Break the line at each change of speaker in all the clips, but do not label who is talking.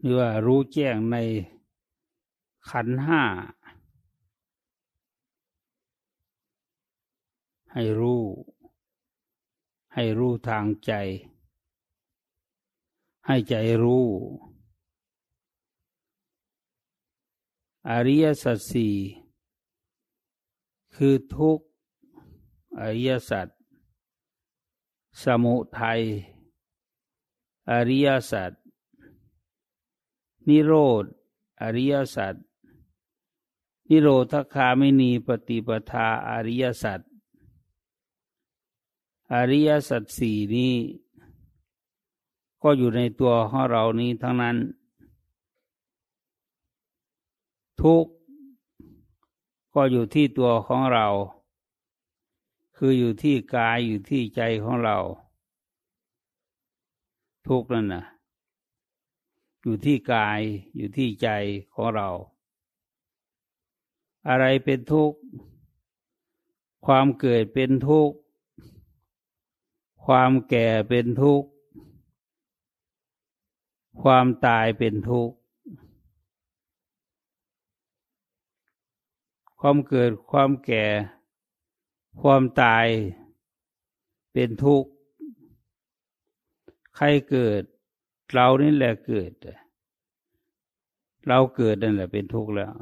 หรือว่ารู้แจ้งในขันห้า ให้รู้ ให้รู้ทางใจ ให้ใจรู้ อริยสัจสี่คือทุกอริยสัจสมุทัย อริยสัจนิโรธ อริยสัจนิโรธคามินีปฏิปทาอริยสัจอริยสัจสี่นี้ ก็อยู่ในตัวของเรานี้ทั้งนั้น ทุกก็อยู่ที่ตัวของเรา คืออยู่ที่กายอยู่ที่ใจของเรา ทุกนั่นนะอยู่ที่กายอยู่ที่ใจของเรา อะไรเป็นทุกข์ ความเกิดเป็นทุกข์ ความแก่เป็นทุกข์ ความตายเป็นทุกข์ ความเกิดความแก่ ความตายเป็นทุกข์ ใครเกิด เรานี่แหละเกิด เราเกิดนั่นแหละเป็นทุกข์แล้ว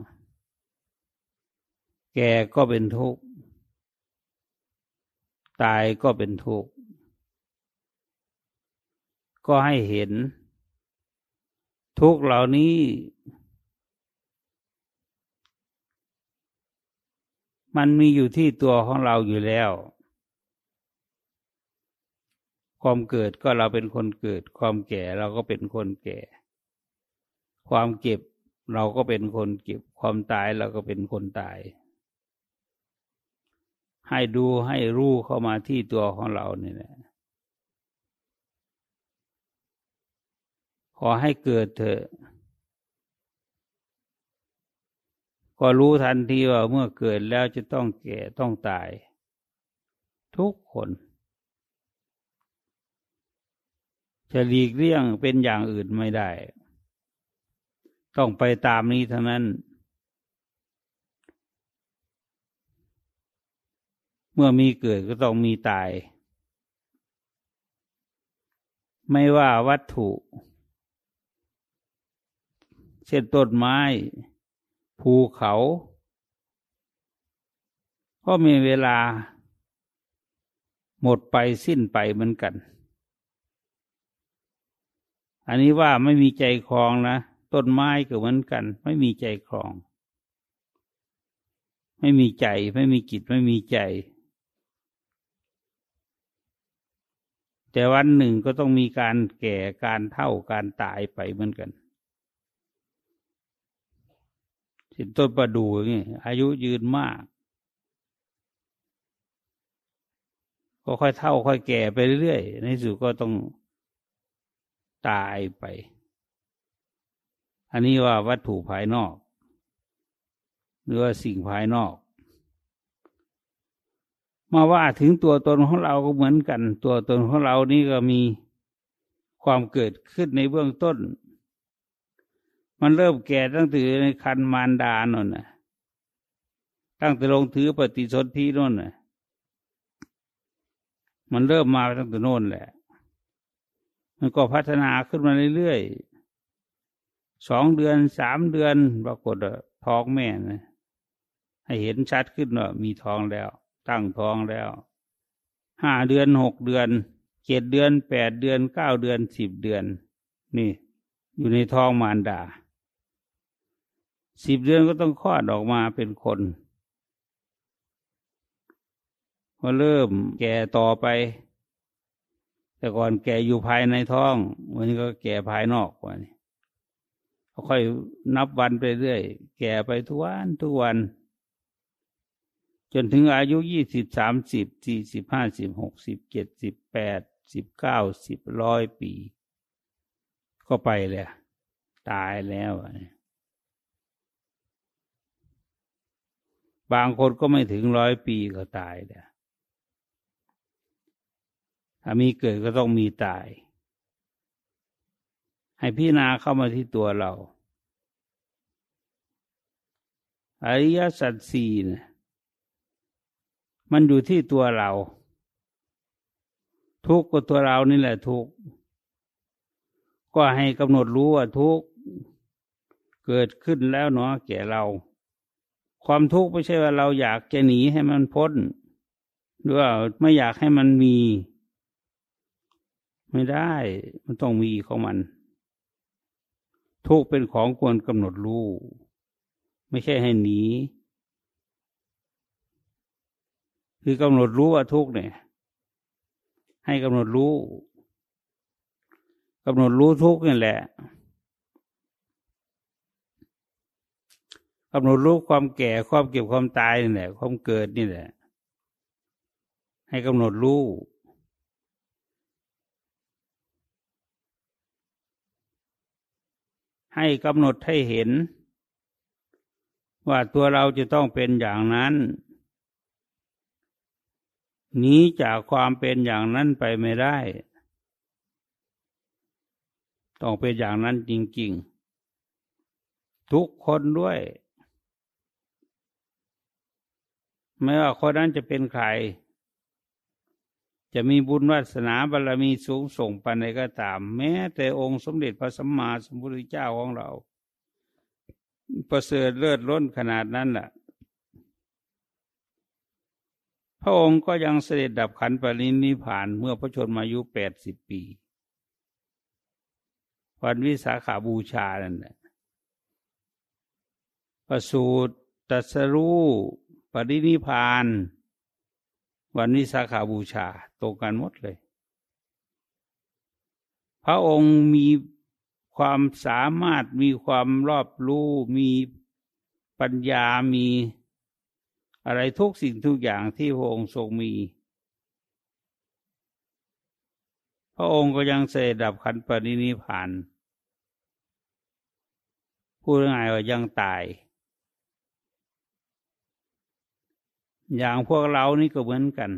แก่ก็เป็นทุกข์ ตายก็เป็นทุกข์ ก็ให้เห็น ทุกเหล่านี้ มันมีอยู่ที่ตัวของเราอยู่แล้ว ความเกิดก็เราเป็นคนเกิด ความแก่เราก็เป็นคนแก่ ความเก็บเราก็เป็นคนเก็บ ความตายเราก็เป็นคนตาย ให้ดูให้รู้เข้ามาที่ตัวของเราเนี่แหละขอให้เกิดเถอะก็รู้ทันทีว่าเมื่อเกิดแล้วจะต้องแก่ต้องตาย ทุกคน จะหลีกเลี่ยงเป็นอย่างอื่นไม่ได้ ต้องไปตามนี้เท่านั้น เมื่อมีเกิดก็ต้องมีตาย ไม่ว่าวัตถุ เช่นต้นไม้ ภูเขาก็มีเวลาหมดไปสิ้นไปเหมือนกัน อันนี้ว่าไม่มีใจคลองนะต้นไม้ก็เหมือนกัน ไม่มีใจคลอง ไม่มีใจ ไม่มีจิตไม่มีใจ แต่วันหนึ่งก็ต้องมีการแก่การเท่าการตายไปเหมือนกันสินต้นประดู่นี้อายุยืนมาก ก็ค่อยเท่าค่อยแก่ไปเรื่อยในสุดก็ต้อง ตายไป อันนี้ว่าวัตถุภายนอก หรือว่าสิ่งภายนอก มาว่าถึงตัวตนของเราก็เหมือนกัน ตัวตนของเรานี่ก็มีความเกิดขึ้นในเบื้องต้น มันเริ่มแก่ตั้งแต่ในคันมารดานนน่ะตั้งแต่ลงถือปฏิสนธิน่นน่ะมันเริ่มมาตั้งแต่โน่นแหละ มันก็พัฒนาขึ้นมาเรื่อยๆสองเดือนสามเดือนปรากฏท้องแม่นะให้เห็นชัดขึ้นว่ามีท้องแล้ว ตั้งท้องแล้วห้าเดือนหกเดือนเจ็ดเดือนแปดเดือนเก้าเดือนสิบเดือน นี่ อยู่ในท้องมารดาสิบเดือนก็ต้องคลอดออกมาเป็นคนพอเริ่มแก่ต่อไป แต่ก่อนแก่อยู่ภายในท้อง วันนี้ก็แก่ภายนอกวันนี้ค่อยนับวันไปเรื่อย แก่ไปทุกวันทุกวัน จนถึงอายุยี่สิบสามสิบสี่สิบห้าสิบหกสิบเจ็ดสิบแปดสิบเก้าสิบร้อยปี ก็ไปเลยตายแล้วบางคนก็ไม่ถึงร้อยปีก็ตายแล้ว มีเกิดก็ต้องมีตาย ให้พิจารณาเข้ามาที่ตัวเรา อริยสัจสี่เนี่ยมันอยู่ที่ตัวเรา ทุกข์ก็ตัวเรานี่แหละทุกข์ก็ให้กำหนดรู้ว่าทุกข์เกิดขึ้นแล้วเนาะแก่เรา ความทุกข์ไม่ใช่ว่าเราอยากจะหนีให้มันพ้น หรือว่าไม่อยากให้มันมี ไม่ได้ มันต้องมีของมัน ทุกเป็นของควรกำหนดรู้ ไม่ใช่ให้หนี คือกำหนดรู้ว่าทุกเนี่ย ให้กำหนดรู้กำหนดรู้ทุกนี่แหละกำหนดรู้ความแก่ความเก็บความตายนี่แหละ ความเกิดนี่แหละ ให้กำหนดรู้ ให้กำหนดให้เห็น ว่าตัวเราจะต้องเป็นอย่างนั้นหนีจากความเป็นอย่างนั้นไปไม่ได้ ต้องเป็นอย่างนั้นจริง ๆ ทุกคนด้วย ไม่ว่าคนนั้นจะเป็นใคร จะมีบุญวาสนาบารรมีสูงส่งไปานก็ตาม แม้แต่องค์สมเด็จพระสัมมาสัมพุทธเจ้าของเรา ประเสริฐเลิศล้นขนาดนั้นแหละพระองค์ก็ยังเสด็จดับขันปรินิพานเมื่อพระชนมายุแปดสิบปี วันวิสาขาบูชานั่นแหละประสูตรตัสรู้ปรินิพาน วันวิสาขาบูชาตรงกันหมดเลย พระองค์มีความสามารถมีความรอบรู้ มีปัญญามีอะไรทุกสิ่งทุกอย่างที่พระองค์ทรงมี พระองค์ก็ยังเสด็จดับขันปรินิพานพูดง่ายว่ายังตาย อย่างพวกเรานี่ก็เหมือนกัน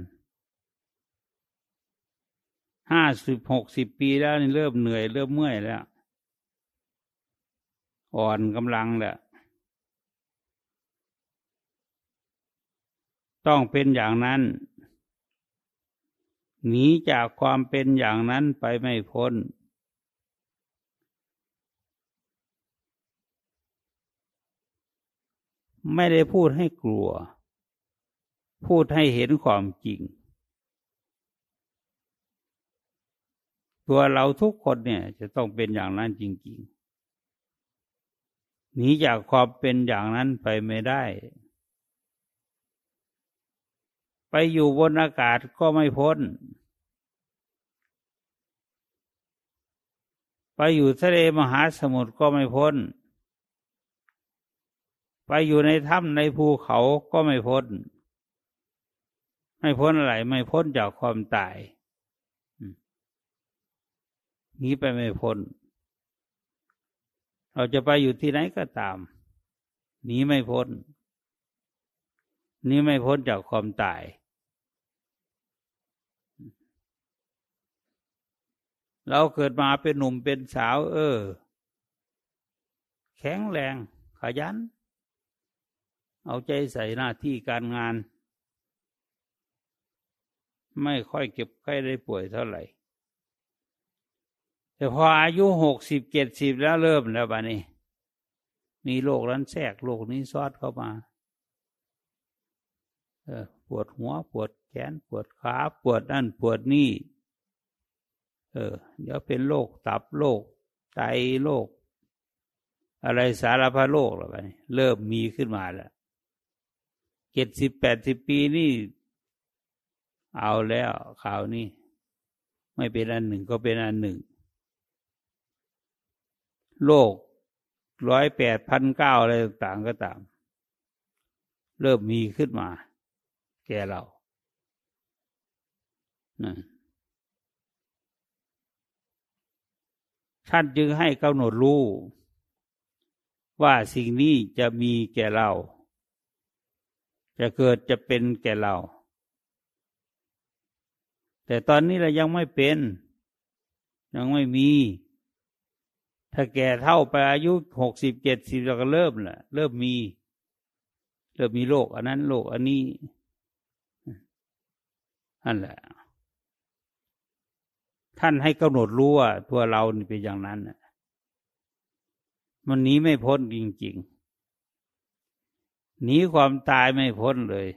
ห้าสิบหกสิบปีแล้วนี่เริ่มเหนื่อย เริ่มเมื่อยแล้ว อ่อนกำลังแล้ว ต้องเป็นอย่างนั้นหนีจากความเป็นอย่างนั้นไปไม่พ้น ไม่ได้พูดให้กลัว พูดให้เห็นความจริง ตัวเราทุกคนเนี่ย จะต้องเป็นอย่างนั้นจริง ๆ หนีจากความเป็นอย่างนั้นไปไม่ได้ ไปอยู่บนอากาศก็ไม่พ้น ไปอยู่ทะเลมหาสมุทรก็ไม่พ้นไปอยู่ในถ้ำในภูเขาก็ไม่พ้น ไม่พ้นอะไร ไม่พ้นจากความตายนี้ไปไม่พ้น เราจะไปอยู่ที่ไหนก็ตามหนีไม่พ้นนี้ไม่พ้นจากความตาย เราเกิดมาเป็นหนุ่มเป็นสาว เออ แข็งแรง ขยัน เอาใจใส่หน้าที่การงาน ไม่ค่อยเก็บไข้ได้ป่วยเท่าไหร่ แต่พออายุหกสิบเจ็ดสิบแล้วเริ่มแล้วบ้านี้มีโรคนั้นแทรกโรคนี้ซอดเข้ามาเออปวดหัวปวดแขนปวดขาปวดนั่นปวดนี่ เออ เดี๋ยวเป็นโรคตับโรคไตโรคอะไรสารพัดโรคแล้วไปเริ่มมีขึ้นมาแล้วเจ็ดสิบแปดสิบปีนี่ เอาแล้วข่าวนี้ ไม่เป็นอันหนึ่งก็เป็นอันหนึ่ง โลกร้อยแปดพันเก้าอะไรต่างก็ตาม เริ่มมีขึ้นมา แก่เรานะท่านจึงให้กำหนดรู้ว่าสิ่งนี้จะมีแก่เรา จะเกิดจะเป็นแก่เรา แต่ตอนนี้เรายังไม่เป็น ยังไม่มี ถ้าแก่เท่าไปอายุหกสิบเจ็ดสิบเราก็เริ่มแหละเริ่มมี เริ่มมีโรคอันนั้นโรคอันนี้นั่นแหละ ท่านให้กำหนดรู้ว่าตัวเรานี่เป็นอย่างนั้นมันหนีไม่พ้นจริงๆหนีความตายไม่พ้นเลย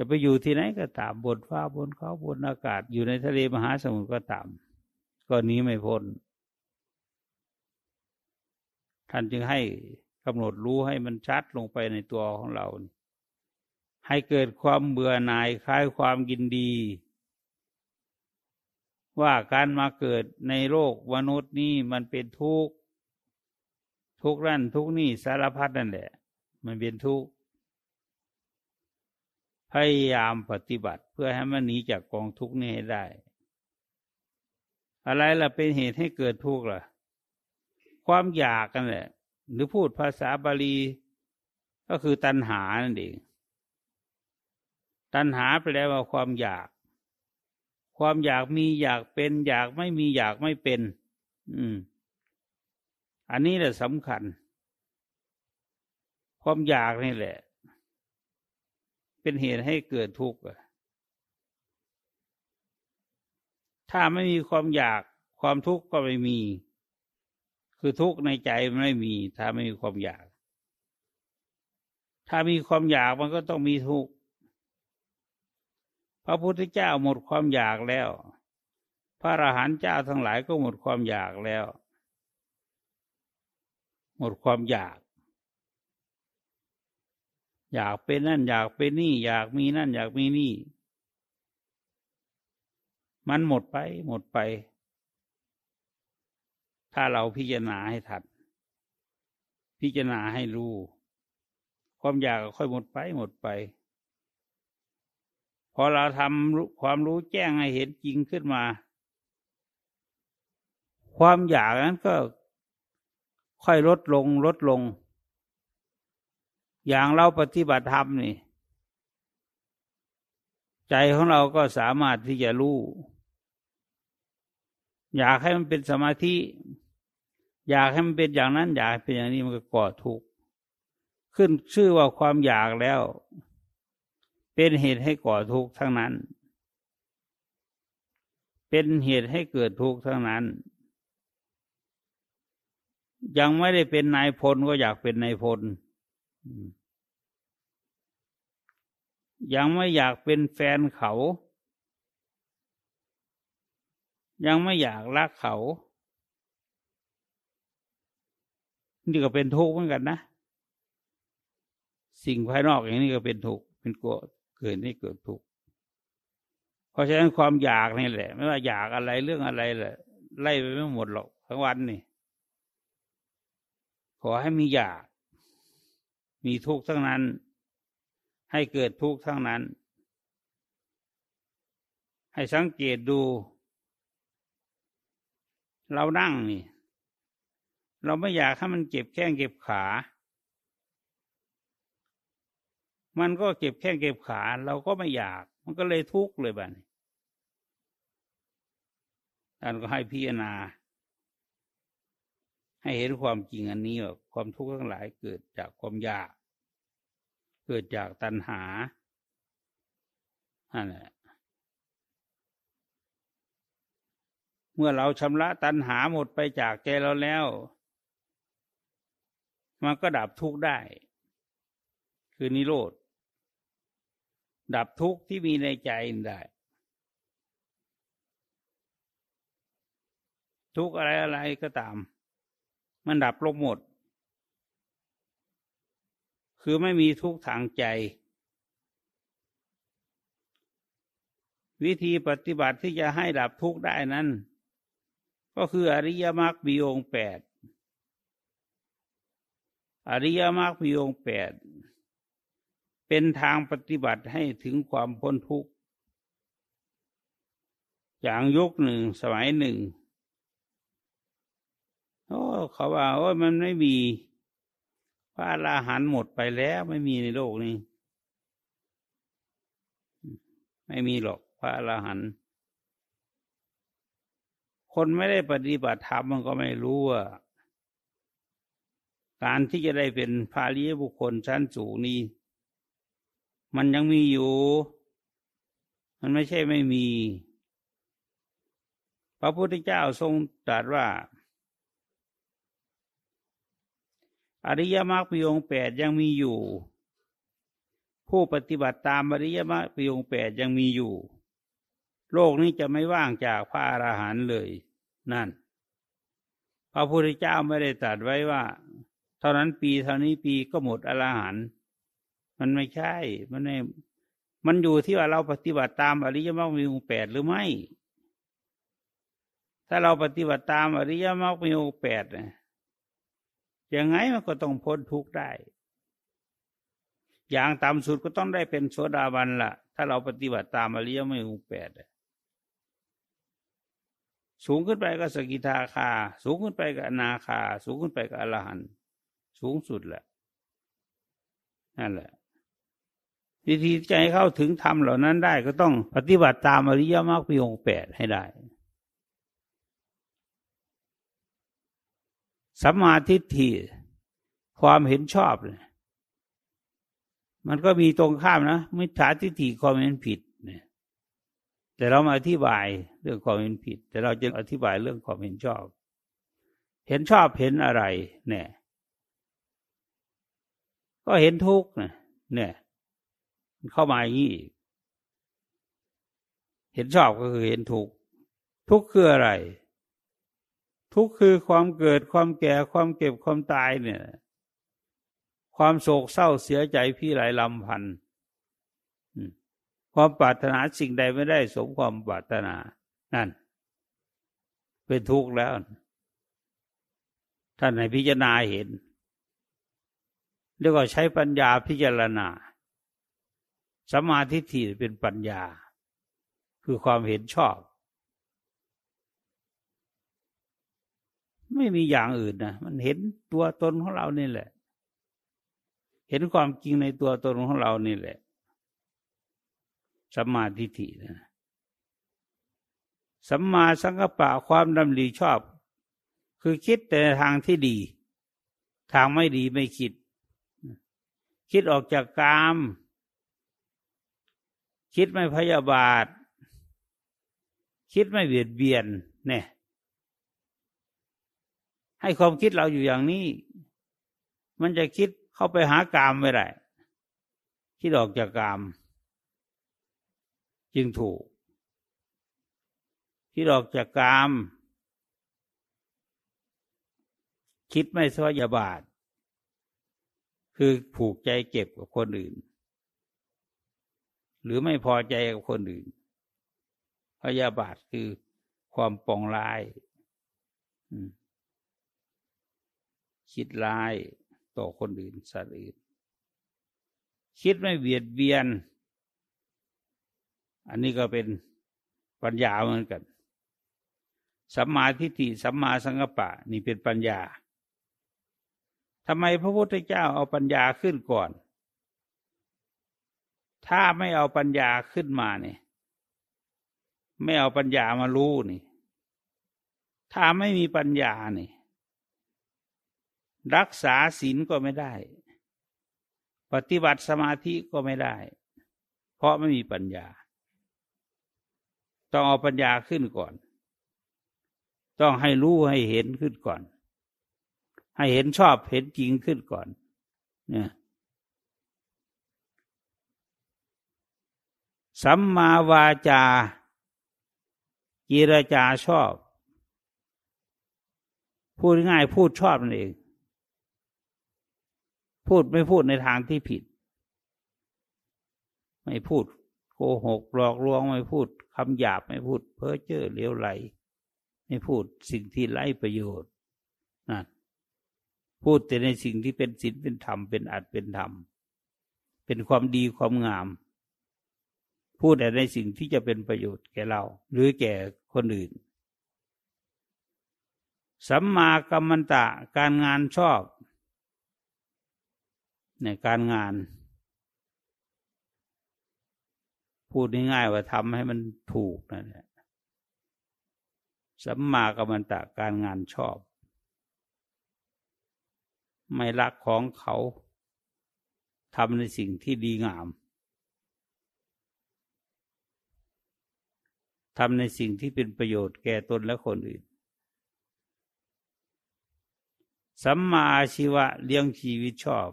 จะไปอยู่ที่ไหนก็ตามบนฟ้าบนเขาบนอากาศ อยู่ในทะเลมหาสมุทรก็ตาม ก็นี้ไม่พ้นท่านจึงให้กำหนดรู้ให้มันชัดลงไปในตัวของเรา ให้เกิดความเบื่อหน่ายคลายความยินดี ว่าการมาเกิดในโลกมนุษย์นี่มันเป็นทุกข์ทุกข์นั่นทุกข์นี่สารพัดนั่นแหละ มันเป็นทุกข์ พยายามปฏิบัติเพื่อให้มันหนีจากกองทุกข์นี้ให้ได้ อะไรล่ะเป็นเหตุให้เกิดทุกข์ล่ะ ความอยากกันแหละ หรือพูดภาษาบาลี ก็คือตัณหานั่นเอง ตัณหาแปลว่าความอยาก ความอยากมีอยากเป็น อยากไม่มีอยากไม่เป็น อืม อันนี้แหละสำคัญ ความอยากนี่แหละ เป็นเหตุให้เกิดทุกข์ถ้าไม่มีความอยากความทุกข์ก็ไม่มี คือทุกข์ในใจมันไม่มี ถ้าไม่มีความอยาก ถ้ามีความอยากมันก็ต้องมีทุกข์พระพุทธเจ้าหมดความอยากแล้ว พระอรหันต์เจ้าทั้งหลายก็หมดความอยากแล้ว หมดความอยาก อยากเป็นนั่น อยากเป็นนี่ อยากมีนั่น อยากมีนี่ มันหมดไป หมดไป ถ้าเราพิจารณาให้ทัดพิจารณาให้รู้ ความอยากค่อยหมดไปหมดไป พอเราทำความรู้แจ้งให้เห็นจริงขึ้นมา ความอยากนั้นก็ค่อยลดลงลดลง อย่างเราปฏิบัติธรรมนี่ ใจของเราก็สามารถที่จะรู้ อยากให้มันเป็นสมาธิ อยากให้มันเป็นอย่างนั้น อยากเป็นอย่างนี้มันก็ก่อทุกข์ขึ้นชื่อว่าความอยากแล้ว เป็นเหตุให้ก่อทุกข์ทั้งนั้น เป็นเหตุให้เกิดทุกข์ทั้งนั้น ยังไม่ได้เป็นนายพลก็อยากเป็นนายพล ยังไม่อยากเป็นแฟนเขา ยังไม่อยากรักเขา นี่ก็เป็นทุกข์เหมือนกันนะ สิ่งภายนอกอย่างนี้ก็เป็นทุกข์เป็นกเกิดนี่เกิดทุกข์เพราะฉะนั้นความอยากนี่แหละ ไม่ว่าอยากอะไรเรื่องอะไรแหละ ไล่ไปไม่หมดหรอกทั้งวันนี่ขอให้มีอยาก มีทุกข์ทั้งนั้น ให้เกิดทุกข์ทั้งนั้น ให้สังเกตดู เรานั่งนี่ เราไม่อยากให้มันเก็บแข้งเก็บขา มันก็เก็บแข้งเก็บขา เราก็ไม่อยาก มันก็เลยทุกข์เลยบ้านี้ท่านก็ให้พิจารณา ให้เห็นความจริงอันนี้ว่าความทุกข์ทั้งหลายเกิดจากความอยาก เกิดจากตัณหานั่นแหละเมื่อเราชำระตัณหาหมดไปจากใจเราแล้ว มันก็ดับทุกข์ได้ คือนิโรธดับทุกข์ที่มีในใจได้ ทุกอะไรอะไรก็ตาม มันดับลงหมด คือไม่มีทุกข์ทางใจ วิธีปฏิบัติที่จะให้ดับทุกข์ได้นั้น ก็คืออริยมรรคมีองค์แปดอริยมรรคมีองค์แปดเป็นทางปฏิบัติให้ถึงความพ้นทุกข์ อย่างยุคหนึ่งสมัยหนึ่ง โอ้เขาว่าโอ้มันไม่มีพระอราหันต์หมดไปแล้วไม่มีในโลกนี้ ไม่มีหรอกพระอราหันต์คคนไม่ได้ปฏิบัติธรรมมันก็ไม่รู้ว่า การที่จะได้เป็นพาลีบุคคลชั้นสูงนี้ มันยังมีอยู่ มันไม่ใช่ไม่มี พระพุทธเจ้าทรงตรัสว่า อริยมรรคปีองแปดยังมีอยู่ ผู้ปฏิบัติตามอริยมรรคปีองแปดยังมีอยู่ โลกนี้จะไม่ว่างจากพระอรหันต์เลย นั่น พระพุทธเจ้าไม่ได้ตรัสไว้ว่า เท่านั้นปีเท่านี้ปีก็หมดอรหันต์มันไม่ใช่ มันไม่มันอยู่ที่ว่าเราปฏิบัติตามอริยมรรคมีองค์แปดหรือไม่ ถ้าเราปฏิบัติตามอริยมรรคมีองค์แปดเนี่ย ยังไงมันก็ต้องพ้นทุกข์ได้ อย่างต่ำสุดก็ต้องได้เป็นโสดาบันละถ้าเราปฏิบัติตามอริยมรรคแปดสูงขึ้นไปก็สกิทาคา สูงขึ้นไปก็นาคา สูงขึ้นไปก็อรหันต์สูงสุดแหละนั่นแหละวิธีใจเข้าถึงธรรมเหล่านั้นได้ก็ต้องปฏิบัติตามอริยมรรคปีองแปดให้ได้ สัมมาทิฏฐิความเห็นชอบเลยมันก็มีตรงข้ามนะมิจฉาทิฏฐิความเห็นผิดเนี่ยแต่เรามาอธิบายเรื่องความเห็นผิด แต่เราจะอธิบายเรื่องความเห็นชอบ เห็นชอบเห็นอะไร เนี่ยก็เห็นทุกข์นะเนี่ยเข้ามาอย่างนี้เห็นชอบก็คือเห็นทุกข์ทุกข์คืออะไร ทุกข์คือความเกิดความแก่ความเก็บความตายเนี่ย ความโศกเศร้าเสียใจพี่หลายลำพันธ์ความปรารถนาสิ่งใดไม่ได้สมความปรารถนา นั่น เป็นทุกข์แล้ว ท่านให้พิจารณาเห็นเรียกว่าใช้ปัญญาพิจารณาสมาธิที่เป็นปัญญา คือความเห็นชอบ ไม่มีอย่างอื่นนะมันเห็นตัวตนของเรานี่แหละ เห็นความจริงในตัวตนของเรานี่แหละสัมมาทิฏฐินะสัมมาสังกปะความดำริชอบ คือคิดแต่ทางที่ดี ทางไม่ดีไม่คิด คิดออกจากกาม คิดไม่พยาบาท คิดไม่เบียดเบียนเนี่ย ให้ความคิดเราอยู่อย่างนี้ มันจะคิดเข้าไปหากามไม่ได้คิดออกจากกาม จึงถูกที่ออกจากกาม คิดไม่สวยาบาท คือผูกใจเก็บกับคนอื่น หรือไม่พอใจกับคนอื่นพยาบาทคือความปองร้าย คิดร้ายต่อคนอื่นสัตว์อื่น คิดไม่เบียดเบียน อันนี้ก็เป็นปัญญาเหมือนกัน สัมมาทิฏฐิสัมมาสังกปะนี่เป็นปัญญาทำไมพระพุทธเจ้าเอาปัญญาขึ้นก่อน ถ้าไม่เอาปัญญาขึ้นมาเนี่ย ไม่เอาปัญญามารู้นี่ ถ้าไม่มีปัญญาเนี่ย รักษาศีลก็ไม่ได้ ปฏิบัติสมาธิก็ไม่ได้ เพราะไม่มีปัญญา ต้องเอาปัญญาขึ้นก่อน ต้องให้รู้ให้เห็นขึ้นก่อน ให้เห็นชอบเห็นจริงขึ้นก่อน เนี่ยสัมมาวาจาจิรจาชอบ พูดง่ายพูดชอบนั่นเอง พูดไม่พูดในทางที่ผิด ไม่พูดโกหกหลอกลวงไม่พูดคำหยาบไม่พูด เพ้อเจ้อเลี้ยวไหล ไม่พูดสิ่งที่ไร้ประโยชน์นะพูดแต่ในสิ่งที่เป็นศีลเป็นธรรมเป็นอัตเป็นธรรม เป็นความดีความงาม พูดแต่ในสิ่งที่จะเป็นประโยชน์แก่เรา หรือแก่คนอื่น สัมมากัมมันตะการงานชอบ ในการงาน พูดง่ายๆว่าทำให้มันถูกนั่นแหละสัมมากัมมันตะการงานชอบ ไม่รักของเขาทำในสิ่งที่ดีงามทำในสิ่งที่เป็นประโยชน์แก่ตนและคนอื่น สัมมาชีวะเลี้ยงชีวิตชอบ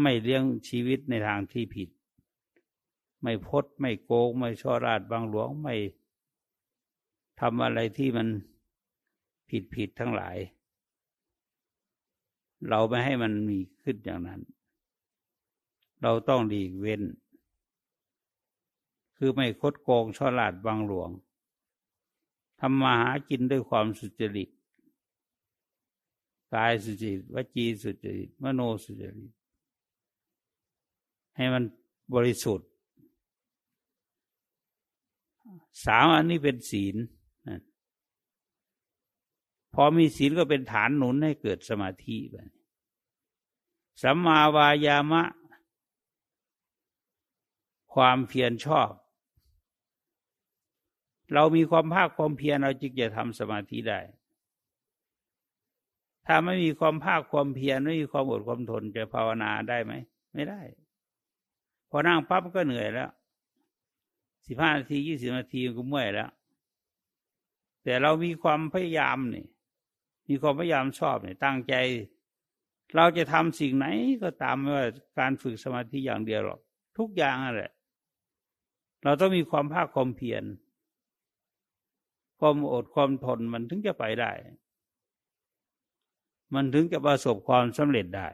ไม่เลี้ยงชีวิตในทางที่ผิด ไม่พดไม่โกงไม่ช่อราดบางหลวงไม่ทำอะไรที่มันผิดผิดทั้งหลาย เราไม่ให้มันมีขึ้นอย่างนั้น เราต้องหลีกเว้น คือไม่คดโกงช่อลาดบางหลวงทำมาหากินด้วยความสุจริตกายสุจริตวจีสุจริตมโนสุจริต ให้มันบริสุทธิ์ สามอันนี้เป็นศีลพอมีศีลก็เป็นฐานหนุนให้เกิดสมาธิไปสัมมาวายามะ ความเพียรชอบ เรามีความภาคความเพียรเราจึงจะทำสมาธิได้ ถ้าไม่มีความภาคความเพียรไม่มีความอดความทนจะภาวนาได้ไหม ไม่ได้ พอนั่งปั๊บก็เหนื่อยแล้วสิบห้านาทียี่สิบนาทีก็เมื่อยแล้ว แต่เรามีความพยายามนี่มีความพยายามชอบเนี่ยตั้งใจ เราจะทำสิ่งไหนก็ตามไม่ว่าการฝึกสมาธิอย่างเดียวหรอก ทุกอย่างนั่นแหละ เราต้องมีความภาคความเพียรความอดความทนมันถึงจะไปได้ มันถึงจะประสบความสำเร็จได้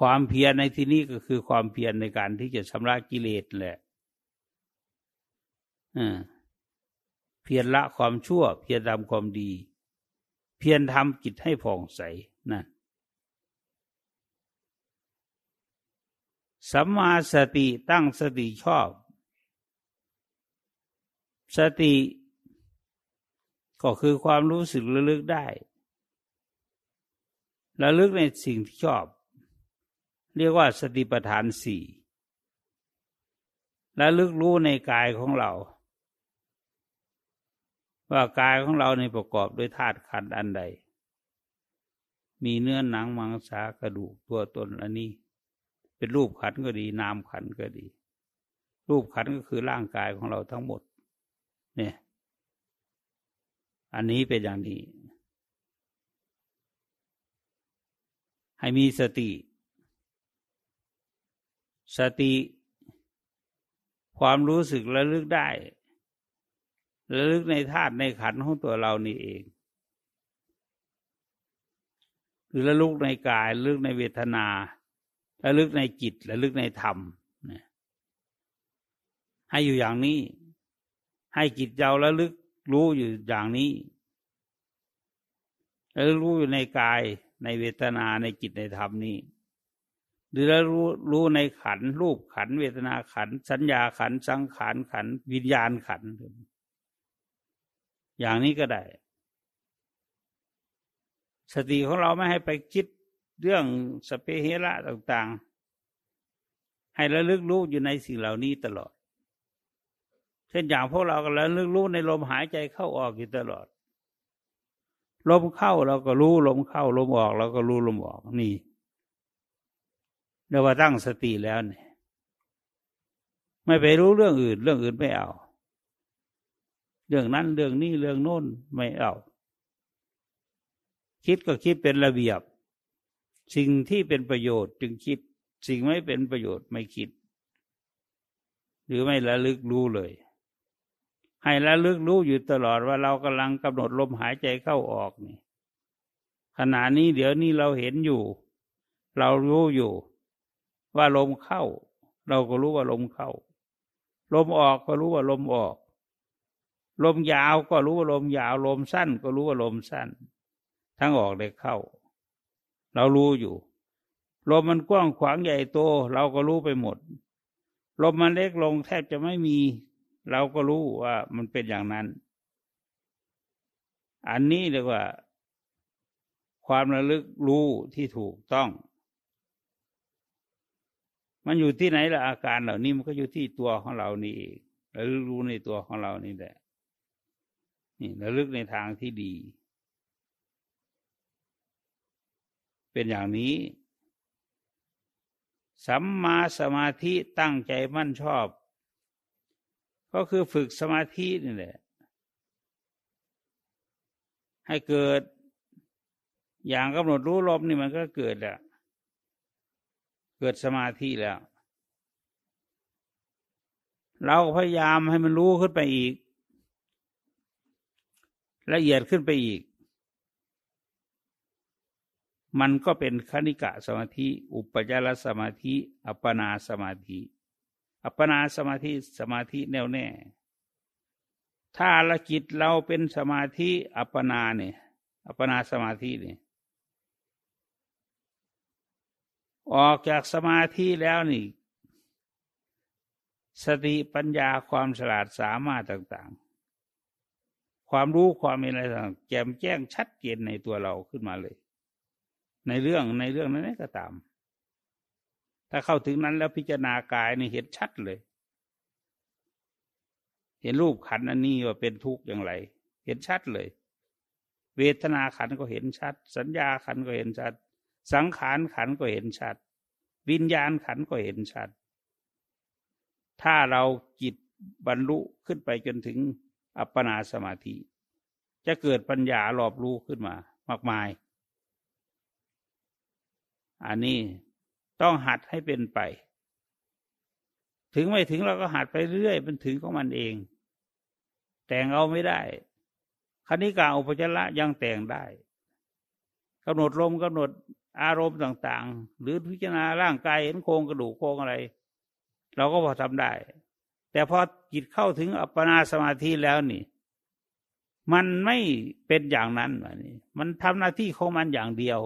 ความเพียรในที่นี้ก็คือความเพียรในการที่จะชำระกิเลสแหละเพียรละความชั่ว เพียรทำความดี เพียรทำจิตให้ผ่องใสนั่นสัมมาสติตั้งสติชอบ สติ ก็คือความรู้สึกระลึกได้ ระลึกในสิ่งที่ชอบ เรียกว่าสติปัฏฐานสี่ระลึกรู้ในกายของเรา ว่ากายของเราในประกอบด้วยธาตุขันธ์อันใด มีเนื้อหนังมังสากระดูกตัวตนอันนี้ เป็นรูปขันก็ดี นามขันก็ดี รูปขันก็คือร่างกายของเราทั้งหมด เนี่ย อันนี้เป็นอย่างนี้ ให้มีสติ สติ ความรู้สึกระลึกได้ระลึกในธาตุในขันของตัวเรานี่เองหรือระลึกในกายระลึกในเวทนาระลึกในจิตระลึกในธรรมนะให้อยู่อย่างนี้ ให้จิตเราแล้วลึกรู้อยู่อย่างนี้แล้วรู้อยู่ในกายในเวทนาในจิตในธรรมนี้ หรือรู้รู้ในขันรูปขันเวทนาขัน สัญญาขันสังขารขัน วิญญาณขัน อย่างนี้ก็ได้ สติของเราไม่ให้ไปคิดเรื่องสเปเฮระต่างๆ ให้ระลึกรู้อยู่ในสิ่งเหล่านี้ตลอด เช่นอย่างพวกเราก็แล้วลึกรู้ในลมหายใจเข้าออกอยู่ตลอด ลมเข้าเราก็รู้ลมเข้าลมออกเราก็รู้ลมออกนี่ เรียกว่าตั้งสติแล้วเนี่ยไม่ไปรู้เรื่องอื่น เรื่องอื่นไม่เอา เรื่องนั้นเรื่องนี้เรื่องโน้นไม่เอา คิดก็คิดเป็นระเบียบ สิ่งที่เป็นประโยชน์จึงคิด สิ่งไม่เป็นประโยชน์ไม่คิด หรือไม่ระลึกรู้เลย ให้ระลึกรู้อยู่ตลอดว่าเรากำลังกำหนดลมหายใจเข้าออกนี่ขณะนี้เดี๋ยวนี้เราเห็นอยู่ เรารู้อยู่ ว่าลมเข้า เราก็รู้ว่าลมเข้า ลมออกก็รู้ว่าลมออก ลมยาวก็รู้ว่าลมยาว ลมสั้นก็รู้ว่าลมสั้น ทั้งออกเลยเข้า เรารู้อยู่ ลมมันกว้างขวางใหญ่โต เราก็รู้ไปหมด ลมมันเล็กลงแทบจะไม่มี เราก็รู้ว่ามันเป็นอย่างนั้น อันนี้เรียกว่า ความระลึกรู้ที่ถูกต้อง มันอยู่ที่ไหนละอาการเหล่านี้มันก็อยู่ที่ตัวของเรานี่เองระลึกรู้ในตัวของเรานี่แหละ นี่ระลึกในทางที่ดี เป็นอย่างนี้ สัมมาสมาธิตั้งใจมั่นชอบ ก็คือฝึกสมาธินี่แหละ ให้เกิดอย่างกำหนดรู้ลมนี่มันก็เกิดแล้ว เกิดสมาธิแล้ว เราพยายามให้มันรู้ขึ้นไปอีก ละเอียดขึ้นไปอีก มันก็เป็นคณิกะสมาธิ อุปจารสมาธิ อัปปนาสมาธิ อัปปนาสมาธิสมาธิแน่วแน่ ถ้าละจิตเราเป็นสมาธิอัปปนาเนี่ยอัปปนาสมาธิเนี่ย ออกจากสมาธิแล้วนี่ สติปัญญาความฉลาดสามารถต่างๆ ความรู้ความมีอะไรต่างแจ่มแจ้งชัดเจนในตัวเราขึ้นมาเลย ในเรื่องในเรื่องนั้นก็ตาม ถ้าเข้าถึงนั้นแล้วพิจารณากายนี่เห็นชัดเลย เห็นรูปขันอันนี้ว่าเป็นทุกข์อย่างไร เห็นชัดเลย เวทนาขันก็เห็นชัด สัญญาขันก็เห็นชัด สังขารขันก็เห็นชัด วิญญาณขันก็เห็นชัด ถ้าเราจิตบรรลุขึ้นไปจนถึงอัปปนาสมาธิ จะเกิดปัญญารอบรู้ขึ้นมา มากมาย อันนี้ต้องหัดให้เป็นไป ถึงไม่ถึงเราก็หัดไปเรื่อยมันถึงของมันเอง แต่งเอาไม่ได้คณิกาอุปจระยังแต่งได้ กำหนดลมกำหนดอารมณ์ต่างๆ หรือพิจารณาร่างกายเห็นโครงกระดูกโครงอะไร เราก็พอทำได้ แต่พอจิตเข้าถึงอัปปนาสมาธิแล้วนี่ มันไม่เป็นอย่างนั้นนี่มันทำหน้าที่ของมันอย่างเดียว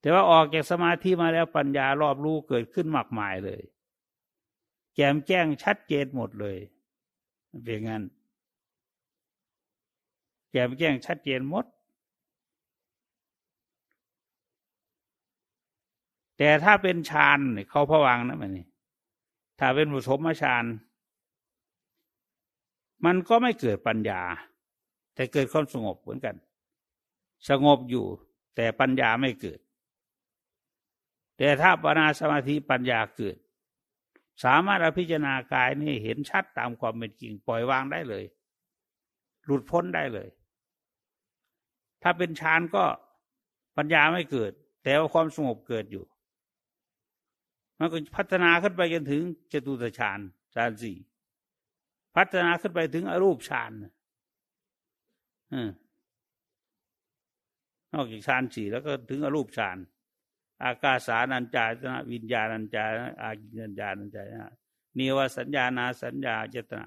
แต่ว่าออกจากสมาธิมาแล้วปัญญารอบรู้เกิดขึ้นมากมายเลย แจมแจ้งชัดเจนหมดเลยเป็นงั้นแจมแจ้งชัดเจนหมด แต่ถ้าเป็นฌานเขาพวังนะมันนี่ถ้าเป็นผสมฌานมันก็ไม่เกิดปัญญา แต่เกิดความสงบเหมือนกัน สงบอยู่ แต่ปัญญาไม่เกิด แต่ถ้าปนาสมาธิปัญญาเกิด สามารถอภิจารณากายนี่เห็นชัดตามความเป็นจริงปล่อยวางได้เลย หลุดพ้นได้เลย ถ้าเป็นฌานก็ปัญญาไม่เกิด แต่ว่าความสงบเกิดอยู่ มันก็พัฒนาขึ้นไปจนถึงจตุตฌานฌานสี่พัฒนาขึ้นไปถึงอรูปฌานนอกจากฌานสี่แล้วก็ถึงอรูปฌานอากาสานัญจายนะวิญญาณัญจายอากิญญาณัญจายนะนิวสัญญานาสัญญาเจตนา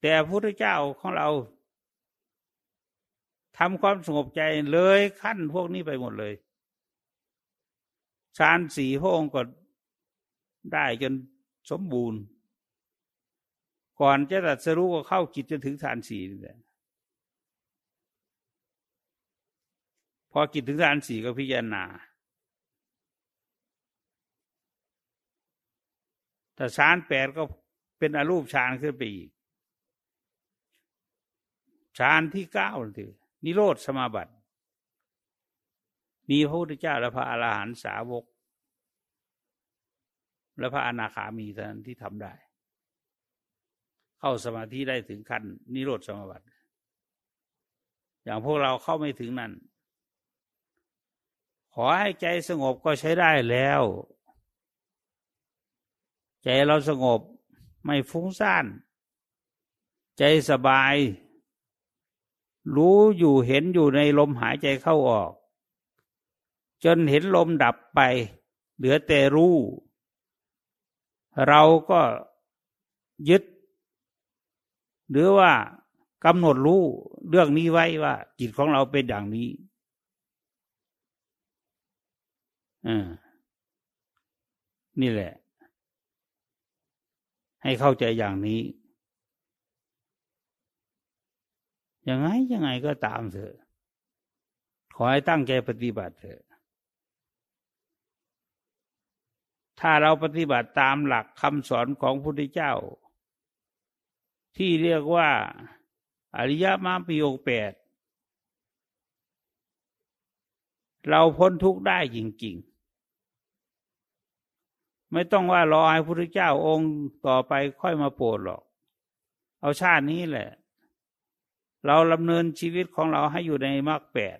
แต่พระพุทธเจ้าของเราทำความสงบใจเลยขั้นพวกนี้ไปหมดเลย ฌานสี่พระองค์ก็ได้จนสมบูรณ์ ก่อนจะตัดสรู้ก็เข้าจิตจนถึงฌานสี่นี่แหละพอกิจถึงฌานสี่ก็พิจารณาแต่ฌานแปดก็เป็นอรูปฌานขึ้นไปอีกฌานที่เก้าถือนิโรธสมาบัติ มีพระพุทธเจ้าและพระอรหันตสาวก และพระอนาคามีเท่านั้นที่ทำได้ เข้าสมาธิได้ถึงขั้นนิโรธสมาบัติอย่างพวกเราเข้าไม่ถึงนั้นขอให้ใจสงบก็ใช้ได้แล้ว ใจเราสงบไม่ฟุ้งซ่าน ใจสบาย รู้อยู่เห็นอยู่ในลมหายใจเข้าออก จนเห็นลมดับไป เหลือแต่รู้ เราก็ยึด หรือว่ากำหนดรู้เรื่องนี้ไว้ว่า จิตของเราเป็นอย่างนี้อ่านี่แหละ ให้เข้าใจอย่างนี้ ยังไงยังไงก็ตามเถอะ ขอให้ตั้งใจปฏิบัติเถอะ ถ้าเราปฏิบัติตามหลักคำสอนของพระพุทธเจ้า ที่เรียกว่า อริยมรรคปีโยแปดเราพ้นทุกข์ได้จริง ๆ ไม่ต้องว่ารอให้พระพุทธเจ้าองค์ต่อไปค่อยมาโปรดหรอก เอาชาตินี้แหละ เราดำเนินชีวิตของเราให้อยู่ในมรรคแปด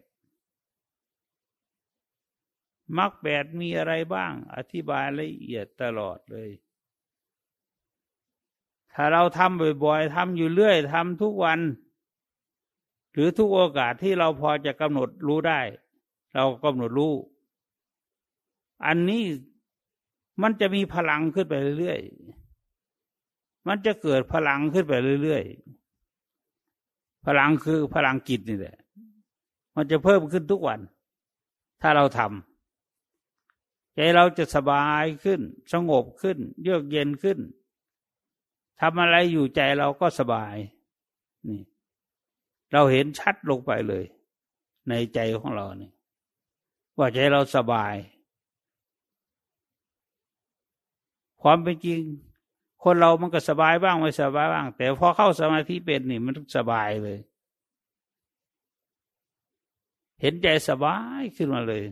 มรรคแปดมีอะไรบ้าง อธิบายละเอียดตลอดเลย ถ้าเราทำบ่อยๆทำอยู่เรื่อยทำทุกวัน หรือทุกโอกาสที่เราพอจะกำหนดรู้ได้ เรากำหนดรู้ อันนี้มันจะมีพลังขึ้นไปเรื่อยๆ มันจะเกิดพลังขึ้นไปเรื่อยๆ พลังคือพลังจิตนี่แหละ มันจะเพิ่มขึ้นทุกวัน ถ้าเราทำ ใจเราจะสบายขึ้น สงบขึ้น เยือกเย็นขึ้นทำอะไรอยู่ใจเราก็สบาย นี่ เราเห็นชัดลงไปเลย ในใจของเราเนี่ยว่าใจเราสบาย ความเป็นจริง คนเรามันก็สบายบ้างไม่สบายบ้าง แต่พอเข้าสมาธิเป็นนี่มันสบายเลย เห็นใจสบายขึ้นมาเลย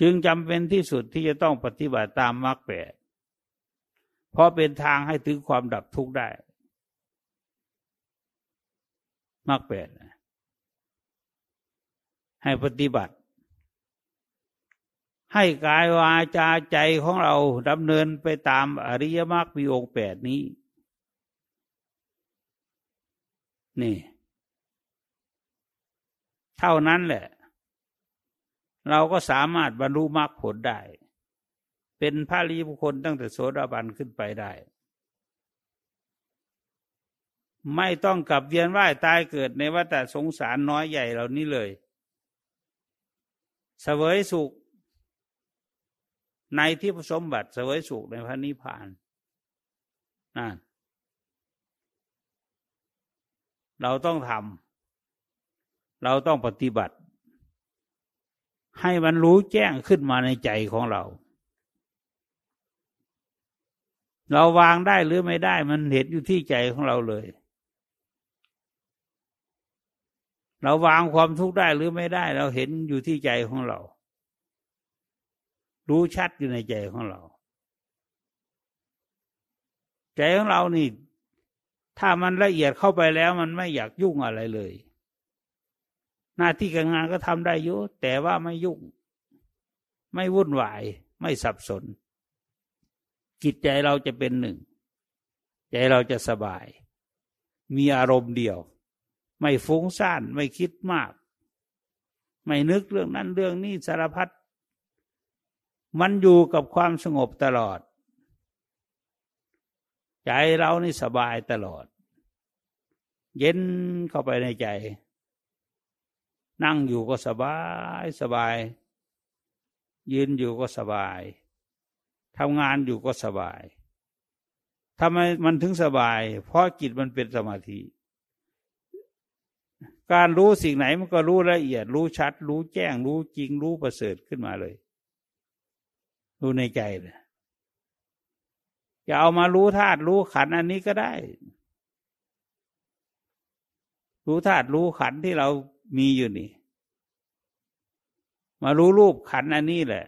จึงจำเป็นที่สุดที่จะต้องปฏิบัติตามมรรคแปดเพราะเป็นทางให้ถึงความดับทุกข์ได้มรรคแปดให้ปฏิบัติ ให้กายวาจาใจของเราดำเนินไปตามอริยมรรคมีองค์แปดนี้ นี่ เท่านั้นแหละ เราก็สามารถบรรลุมรรคผลได้ เป็นพระรีบุคคลตั้งแต่โสดาบันขึ้นไปได้ ไม่ต้องกลับเวียนว่ายตายเกิดในวัฏสงสารน้อยใหญ่เหล่านี้เลยเสวยสุข ในที่ผสมบัติเสวยสุขในพระนิพพานนั่นเราต้องทำเราต้องปฏิบัติ ให้มันรู้แจ้งขึ้นมาในใจของเรา เราวางได้หรือไม่ได้มันเห็นอยู่ที่ใจของเราเลย เราวางความทุกข์ได้หรือไม่ได้ เราเห็นอยู่ที่ใจของเรา รู้ชัดอยู่ในใจของเรา ใจของเรานี่ ถ้ามันละเอียดเข้าไปแล้วมันไม่อยากยุ่งอะไรเลย หน้าที่การงานก็ทำได้อยู่แต่ว่าไม่ยุ่ง ไม่วุ่นวาย ไม่สับสน จิตใจเราจะเป็นหนึ่ง ใจเราจะสบาย มีอารมณ์เดียว ไม่ฟุ้งซ่าน ไม่คิดมาก ไม่นึกเรื่องนั้นเรื่องนี้สารพัดมันอยู่กับความสงบตลอด ใจเรานี่สบายตลอด เย็นเข้าไปในใจ นั่งอยู่ก็สบายสบาย ยืนอยู่ก็สบายทำงานอยู่ก็สบายทำไมมันถึงสบาย เพราะจิตมันเป็นสมาธิ การรู้สิ่งไหนมันก็รู้ละเอียด รู้ชัด รู้แจ้ง รู้จริง รู้ประเสริฐขึ้นมาเลย รู้ในใจเลยจะเอามารู้ธาตุรู้ขันอันนี้ก็ได้ รู้ธาตุรู้ขันที่เรา มีอยู่นี่ มารู้รูปขันอันนี้แหละ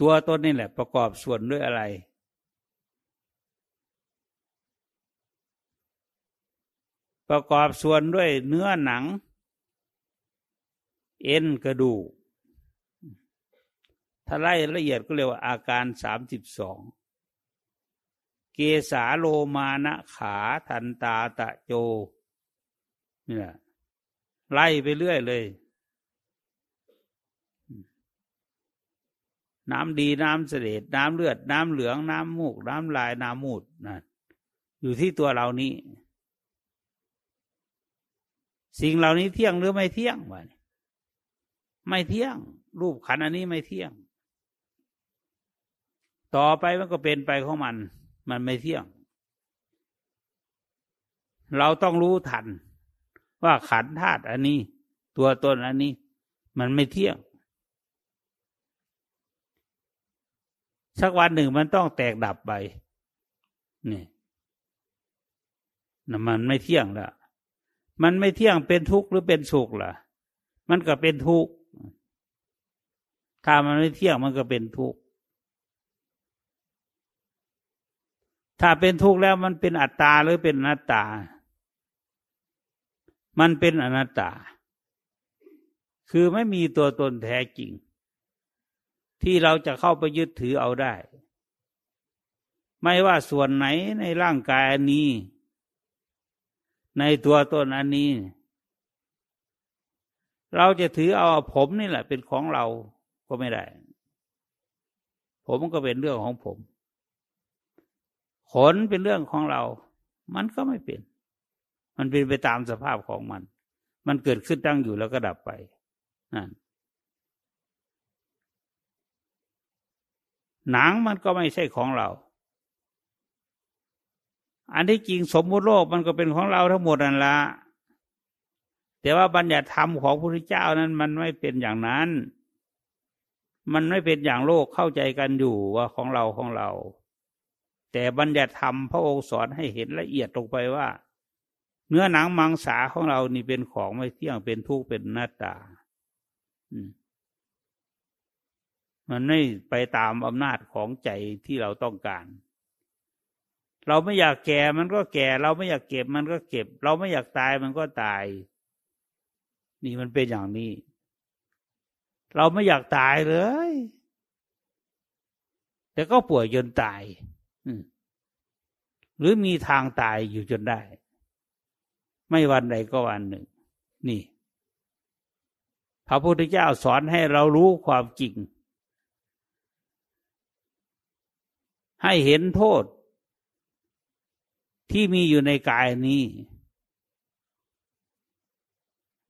ตัวตนนี่แหละ ประกอบส่วนด้วยอะไร ประกอบส่วนด้วยเนื้อหนัง เอ็นกระดูกถ้าไล่ละเอียดก็เรียกว่าอาการสามสิบสอง เกสาโลมานะขาทันตาตะโจเนี่ยไล่ไปเรื่อยเลย น้ำดีน้ำเสด็จน้ำเลือด น้ำเหลือง น้ำมูก น้ำลาย น้ำมูดนะอยู่ที่ตัวเรานี้ สิ่งเหล่านี้เที่ยงหรือไม่เที่ยงวะไม่เที่ยง รูปขันอันนี้ไม่เที่ยง ต่อไปมันก็เป็นไปของมัน มันไม่เที่ยง เราต้องรู้ทัน ว่าขันธาตุอันนี้ ตัวตนอันนี้ มันไม่เที่ยง สักวันหนึ่งมันต้องแตกดับไปนี่นะมันไม่เที่ยงละมันไม่เที่ยงเป็นทุกข์หรือเป็นสุขล่ะ มันก็เป็นทุกข์ ถ้ามันไม่เที่ยงมันก็เป็นทุกข์ ถ้าเป็นทุกข์แล้วมันเป็นอัตตาหรือเป็นอนัตตา มันเป็นอนัตตา คือไม่มีตัวตนแท้จริง ที่เราจะเข้าไปยึดถือเอาได้ ไม่ว่าส่วนไหนในร่างกายอันนี้ ในตัวตนอันนี้ เราจะถือเอาผมนี่แหละ เป็นของเราก็ไม่ได้ ผมก็เป็นเรื่องของผม ขนเป็นเรื่องของเรา มันก็ไม่เป็น มันเป็นไปตามสภาพของมัน มันเกิดขึ้นตั้งอยู่แล้วก็ดับไปนั่นหนังมันก็ไม่ใช่ของเรา อันที่จริงสมมุติโลกมันก็เป็นของเราทั้งหมดนั่นละแต่ว่าบัญญัติธรรมของพระพุทธเจ้านั้น มันไม่เป็นอย่างนั้น มันไม่เป็นอย่างโลกเข้าใจกันอยู่ว่าของเราของเรา แต่บัญญัติธรรมพระองค์สอนให้เห็นละเอียดลงไปว่า เนื้อหนังมังสาของเรานี่เป็นของไม่เที่ยงเป็นทุกข์เป็นหน้าตามันไม่ไปตามอำนาจของใจที่เราต้องการ เราไม่อยากแก่มันก็แก่ เราไม่อยากเก็บมันก็เก็บ เราไม่อยากตายมันก็ตาย นี่มันเป็นอย่างนี้ เราไม่อยากตายเลย แต่ก็ป่วยจนตาย หรือมีทางตายอยู่จนได้ ไม่วันใดก็วันหนึ่ง นี่ พระพุทธเจ้าสอนให้เรารู้ความจริง ให้เห็นโทษ ที่มีอยู่ในกายนี้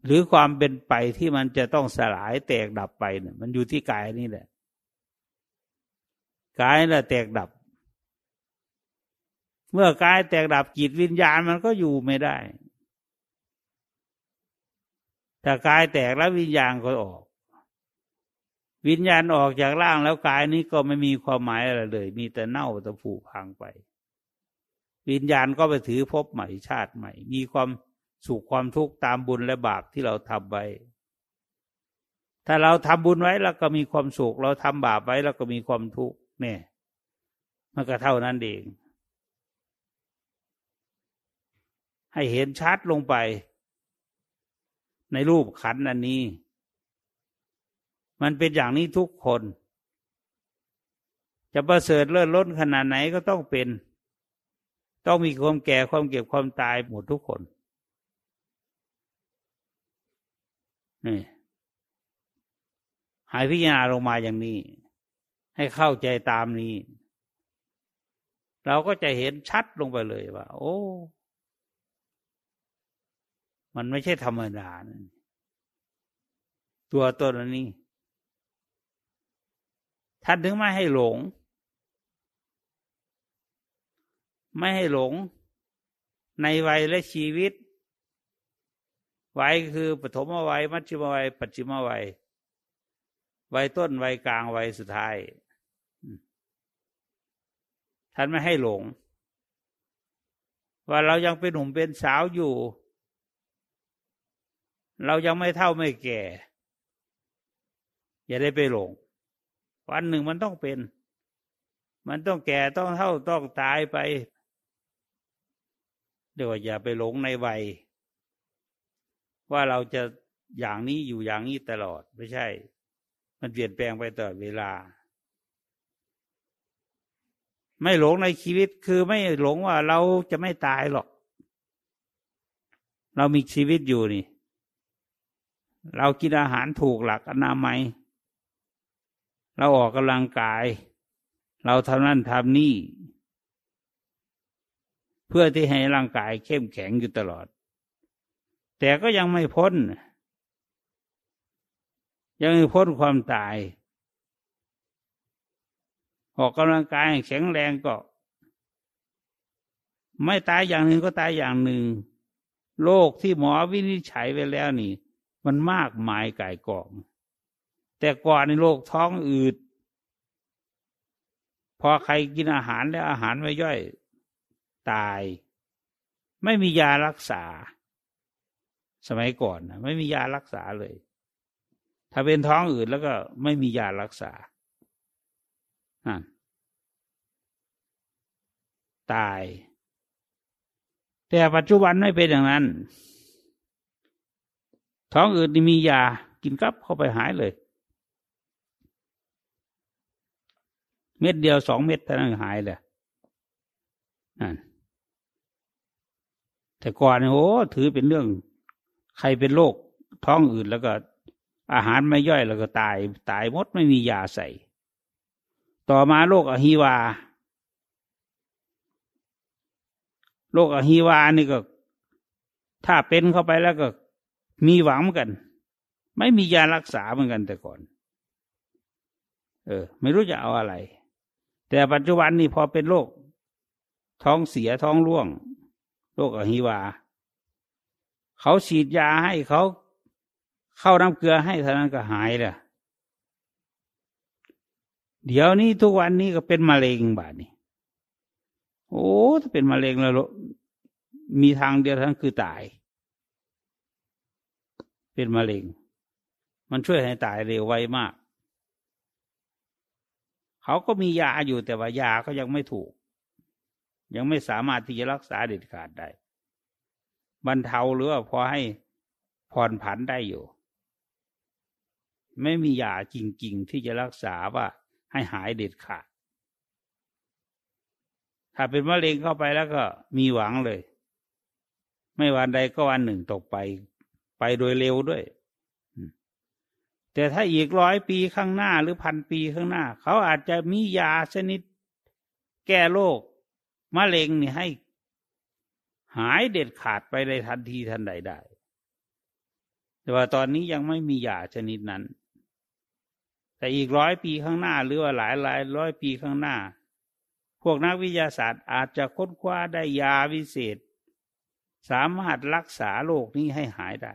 หรือความเป็นไปที่มันจะต้องสลายแตกดับไปเนี่ยมันอยู่ที่กายนี่แหละกายน่ะแตกดับ เมื่อกายแตกดับจิตวิญญาณมันก็อยู่ไม่ได้ ถ้ากายแตกแล้ววิญญาณก็ออก วิญญาณออกจากร่างแล้วกายนี้ก็ไม่มีความหมายอะไรเลย มีแต่เน่าแต่ผุพังไป วิญญาณก็ไปถือพบใหม่ชาติใหม่ มีความสุขความทุกข์ตามบุญและบาปที่เราทำไว้ ถ้าเราทำบุญไว้เราก็มีความสุข เราทำบาปไว้เราก็มีความทุกข์เนี่ย มันก็เท่านั้นเอง ให้เห็นชัดลงไป ในรูปขันอันนี้ มันเป็นอย่างนี้ทุกคน จะประเสริฐเลิศล้นขนาดไหนก็ต้องเป็น ต้องมีความแก่ความเก็บความตายหมดทุกคนนี่หายพิจารณาลงมาอย่างนี้ ให้เข้าใจตามนี้ เราก็จะเห็นชัดลงไปเลยว่า โอ้ มันไม่ใช่ธรรมดาตัวตนนี้ ท่านถึงไม่ให้หลง ไม่ให้หลง ในวัยและชีวิต วัยคือปฐมวัย มัชฌิมวัย ปัจฉิมวัย วัยต้น วัยกลาง วัยสุดท้าย ท่านไม่ให้หลง ว่าเรายังเป็นหนุ่มเป็นสาวอยู่ เรายังไม่เท่าไม่แก่ อย่าได้ไปหลง วันหนึ่งมันต้องเป็น มันต้องแก่ต้องเท่าต้องตายไปเรียกว่าอย่าไปหลงในวัย ว่าเราจะอย่างนี้อยู่อย่างนี้ตลอดไม่ใช่ มันเปลี่ยนแปลงไปตลอดเวลา ไม่หลงในชีวิตคือไม่หลงว่าเราจะไม่ตายหรอก เรามีชีวิตอยู่นี่ เรากินอาหารถูกหลักอนามัย เราออกกำลังกาย เราทำนั่นทำนี่ เพื่อที่ให้ร่างกายเข้มแข็งอยู่ตลอด แต่ก็ยังไม่พ้น ยังไม่พ้นความตาย ออกกำลังกายแข็งแรงก็ ไม่ตายอย่างหนึ่งก็ตายอย่างหนึ่งโรคที่หมอวินิจฉัยไปแล้วนี่ มันมากมายก่ายกอง แต่ก่อนในโรคท้องอืด พอใครกินอาหารแล้วอาหารไม่ย่อยตาย ไม่มียารักษา สมัยก่อนนะไม่มียารักษาเลย ถ้าเป็นท้องอืดแล้วก็ไม่มียารักษาตาย แต่ปัจจุบันไม่เป็นอย่างนั้น ท้องอืดนี่มียากินกับเข้าไปหายเลย เม็ดเดียวสองเม็ดเท่านั้นหายเลยนั่นแต่ก่อนเนี่ยโอ้ถือเป็นเรื่อง ใครเป็นโรคท้องอืดแล้วก็ อาหารไม่ย่อยแล้วก็ตาย ตายหมดไม่มียาใส่ ต่อมาโรคอหิวาโรคอหิวานี่ก็ ถ้าเป็นเข้าไปแล้วก็ มีหวังเหมือนกัน ไม่มียารักษาเหมือนกันแต่ก่อน เออ ไม่รู้จะเอาอะไร แต่ปัจจุบันนี่พอเป็นโรคท้องเสียท้องร่วงโรคอหิวา เขาฉีดยาให้เขาเข้าน้ำเกลือให้เท่านั้นก็หายเลยเดี๋ยวนี้ทุกวันนี้ก็เป็นมะเร็งบาดนี้โอ้ถ้าเป็นมะเร็งแล้วมีทางเดียวทั้งคือตาย เป็นมะเร็ง มันช่วยให้ตายเร็วไวมาก เขาก็มียาอยู่แต่ว่ายาก็ยังไม่ถูก ยังไม่สามารถที่จะรักษาเด็ดขาดได้บรรเทาหรือว่าพอให้ผ่อนผันได้อยู่ ไม่มียาจริง ๆ ที่จะรักษาว่าให้หายเด็ดขาด ถ้าเป็นมะเร็งเข้าไปแล้วก็มีหวังเลย ไม่วันใดก็วันหนึ่งตกไป ไปโดยเร็วด้วย แต่ถ้าอีกร้อยปีข้างหน้าหรือพันปีข้างหน้า เขาอาจจะมียาชนิดแก้โรคมะเร็งนี่ให้ หายเด็ดขาดไปในทันทีทันใดได้ แต่ว่าตอนนี้ยังไม่มียาชนิดนั้น แต่อีกร้อยปีข้างหน้า หรือว่าหลายหลายร้อยปีข้างหน้า พวกนักวิทยาศาสตร์อาจจะค้นคว้าได้ยาวิเศษ สามารถรักษาโรคนี้ให้หายได้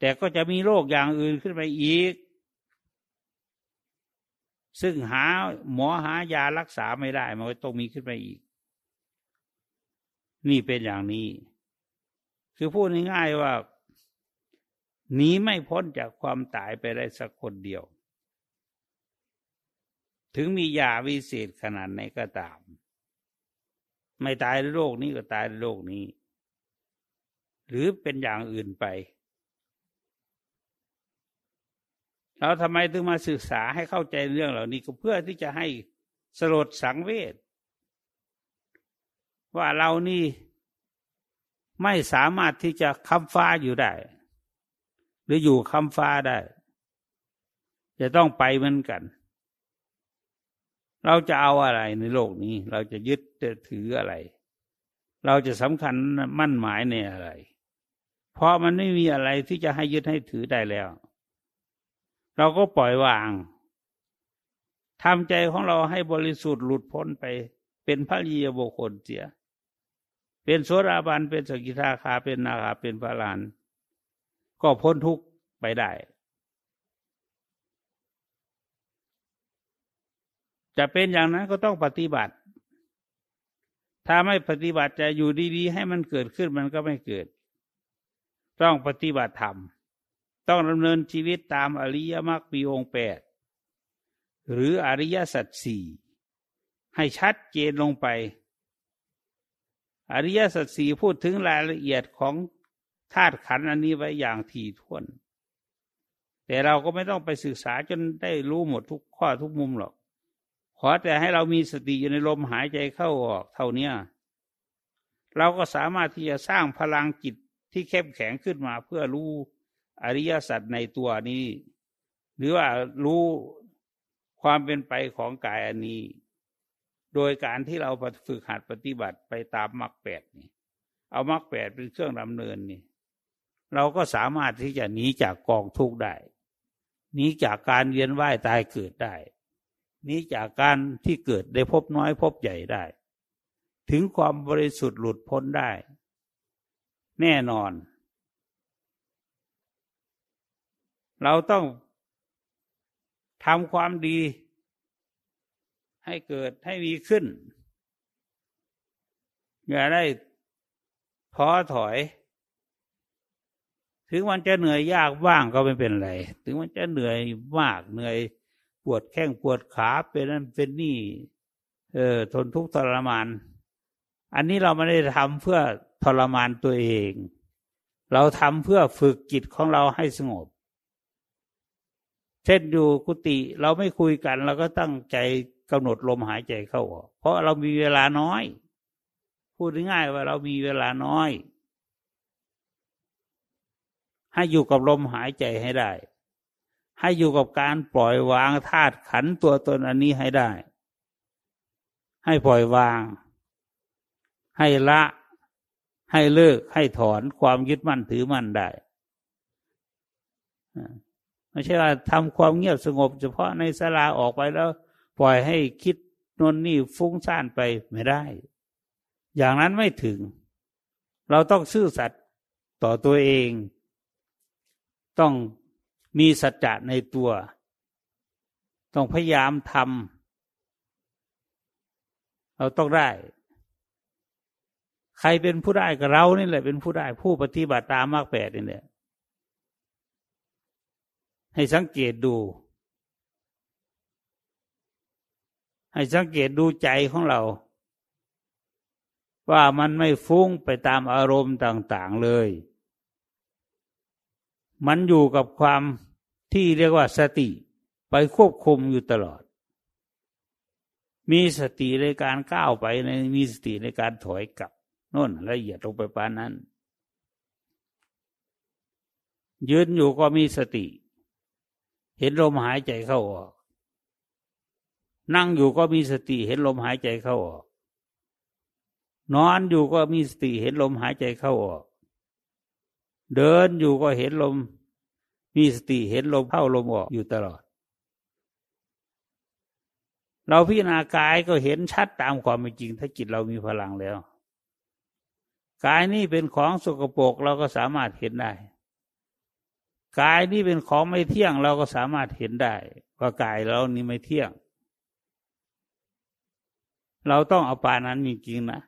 แต่ก็จะมีโรคอย่างอื่นขึ้นไปอีก ซึ่งหาหมอหายารักษาไม่ได้ มันก็ต้องมีขึ้นไปอีก นี่เป็นอย่างนี้ คือพูดง่ายๆว่าหนีไม่พ้นจากความตายไปได้สักคนเดียว ถึงมียาวิเศษขนาดไหนก็ตาม ไม่ตายในโรคนี้ก็ตายในโรคนี้ หรือเป็นอย่างอื่นไป เราทำไมถึงมาศึกษาให้เข้าใจเรื่องเหล่านี้ก็เพื่อที่จะให้สลดสังเวชว่าเรานี่ไม่สามารถที่จะคำฟ้าอยู่ได้ หรืออยู่คำฟ้าได้ จะต้องไปเหมือนกัน เราจะเอาอะไรในโลกนี้ เราจะยึดจะถืออะไร เราจะสำคัญมั่นหมายในอะไร เพราะมันไม่มีอะไรที่จะให้ยึดให้ถือได้แล้ว เราก็ปล่อยวางทำใจของเราให้บริสุทธิ์หลุดพ้นไป เป็นพระยียบุคคลเสีย เป็นโสดาบันเป็นสกิทาคาเป็นนาคาเป็นพระลาน ก็พ้นทุกข์ไปได้ จะเป็นอย่างนั้นก็ต้องปฏิบัติ ถ้าไม่ปฏิบัติจะอยู่ดีๆ ให้มันเกิดขึ้นมันก็ไม่เกิด ต้องปฏิบัติธรรม ต้องดำเนินชีวิตตามอริยมรรคปีองแปดหรืออริยสัจสี่ให้ชัดเจนลงไป อริยสัจสี่พูดถึงรายละเอียดของธาตุขันธ์อันนี้ไว้อย่างถี่ถ้วน แต่เราก็ไม่ต้องไปศึกษาจนได้รู้หมดทุกข้อทุกมุมหรอก ขอแต่ให้เรามีสติอยู่ในลมหายใจเข้าออกเท่านี้เราก็สามารถที่จะสร้างพลังจิตที่เข้มแข็งขึ้นมาเพื่อรู้ อริยสัจในตัวนี้ หรือว่ารู้ความเป็นไปของกายอันนี้ โดยการที่เราฝึกหัดปฏิบัติไปตามมรรคแปดนี่ เอามรรคแปดเป็นเครื่องดำเนินนี่ เราก็สามารถที่จะหนีจากกองทุกข์ได้หนีจากการเวียนว่ายตายเกิดได้หนีจากการที่เกิดได้พบน้อยพบใหญ่ได้ ถึงความบริสุทธิ์หลุดพ้นได้ แน่นอน เราต้องทำความดี ให้เกิดให้มีขึ้น อย่าได้ท้อถอย ถึงมันจะเหนื่อยยากบ้างก็ไม่เป็นไร ถึงมันจะเหนื่อยมากเหนื่อยปวดแข้งปวดขาเป็นนั่นเป็นนี่ เออทนทุกข์ทรมาน อันนี้เราไม่ได้ทำเพื่อทรมานตัวเอง เราทำเพื่อฝึกจิตของเราให้สงบ เช่นอยู่กุฏิเราไม่คุยกันเราก็ตั้งใจกำหนดลมหายใจเข้าออกเพราะเรามีเวลาน้อย พูดง่ายว่าเรามีเวลาน้อย ให้อยู่กับลมหายใจให้ได้ ให้อยู่กับการปล่อยวางธาตุขันตัวตนอันนี้ให้ได้ ให้ปล่อยวาง ให้ละ ให้เลิกให้ถอนความยึดมั่นถือมั่นได้ ไม่ใช่ว่าทำความเงียบสงบ เฉพาะในสลาออกไปแล้ว ปล่อยให้คิดนนนี่ฟุ้งซ่านไปไม่ได้ อย่างนั้นไม่ถึง เราต้องซื่อสัตย์ต่อตัวเอง ต้องมีสัจจะในตัว ต้องพยายามทำเราต้องได้ ใครเป็นผู้ได้กับเรานี่แหละเป็นผู้ได้ผู้ปฏิบัติตามมากแปดนี่แหละ ให้สังเกตดู ให้สังเกตดูใจของเรา ว่ามันไม่ฟุ้งไปตามอารมณ์ต่าง ๆเลย มันอยู่กับความที่เรียกว่าสติไปควบคุมอยู่ตลอด มีสติในการก้าวไปในมีสติในการถอยกลับน่นละเอียดลงไปปานนั้น ยืนอยู่ก็มีสติ เห็นลมหายใจเข้าออก นั่งอยู่ก็มีสติเห็นลมหายใจเข้าออก นอนอยู่ก็มีสติเห็นลมหายใจเข้าออก เดินอยู่ก็เห็นลม มีสติเห็นลมเข้าลมออกอยู่ตลอด เราพิจารณากายก็เห็นชัดตามความเป็นจริง ถ้าจิตเรามีพลังแล้ว กายนี่เป็นของสกปรกเราก็สามารถเห็นได้ กายนี่เป็นของไม่เที่ยงเราก็สามารถเห็นได้ ว่ากายเรานี่ไม่เที่ยง เราต้องเอาปานั้นจริงๆนะ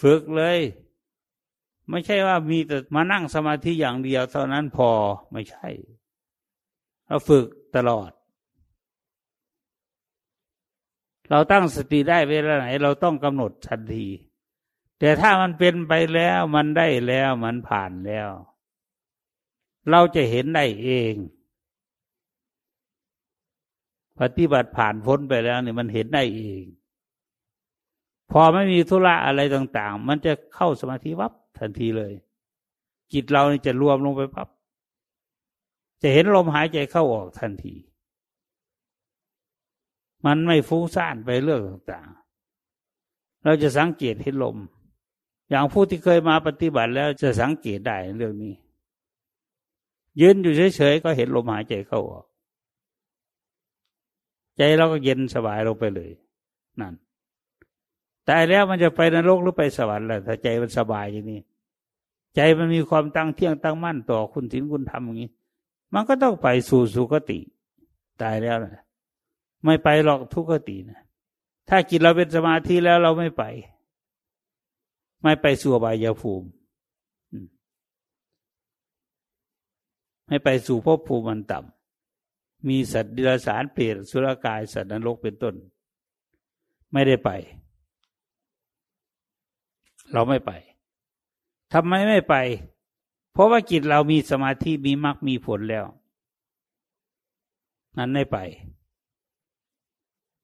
ฝึกเลย ไม่ใช่ว่ามีแต่มานั่งสมาธิอย่างเดียวเท่านั้นพอไม่ใช่ เราฝึกตลอด เราตั้งสติได้เวลาไหน เราต้องกำหนดทันที แต่ถ้ามันเป็นไปแล้วมันได้แล้วมันผ่านแล้ว เราจะเห็นได้เอง ปฏิบัติผ่านพ้นไปแล้วเนี่ยมันเห็นได้เอง พอไม่มีธุระอะไรต่าง ๆ มันจะเข้าสมาธิวับทันทีเลย จิตเราจะรวมลงไปปับ๊บจะเห็นลมหายใจเข้าออกทันที มันไม่ฟุ้งซ่านไปเรื่องต่างๆ เราจะสังเกตเห็นลม อย่างผู้ที่เคยมาปฏิบัติแล้วจะสังเกตได้เรื่องนี้ ยืนอยู่เฉยๆก็เห็นลมหายใจเข้าออก ใจเราก็เย็นสบายลงไปเลย นั่นตายแล้วมันจะไปนรกหรือไปสวรรค์ล่ะถ้าใจมันสบายอย่างนี้ ใจมันมีความตั้งเที่ยงตั้งมั่นต่อคุณศีลคุณธรรมอย่างนี้ มันก็ต้องไปสู่สุคติ ตายแล้วนะไม่ไปหรอกทุกขตินะถ้าจิตเราเป็นสมาธิแล้วเราไม่ไป ไม่ไปสู่บายภูมิ ไม่ไปสู่ภพภูมิมันต่ำมีสัตว์ดิลสารเปรตสุรกายสัตว์นรกเป็นต้น ไม่ได้ไป เราไม่ไปทำไมไม่ไป เพราะว่าจิตเรามีสมาธิมีมรรคมีผลแล้ว นั้นไม่ไป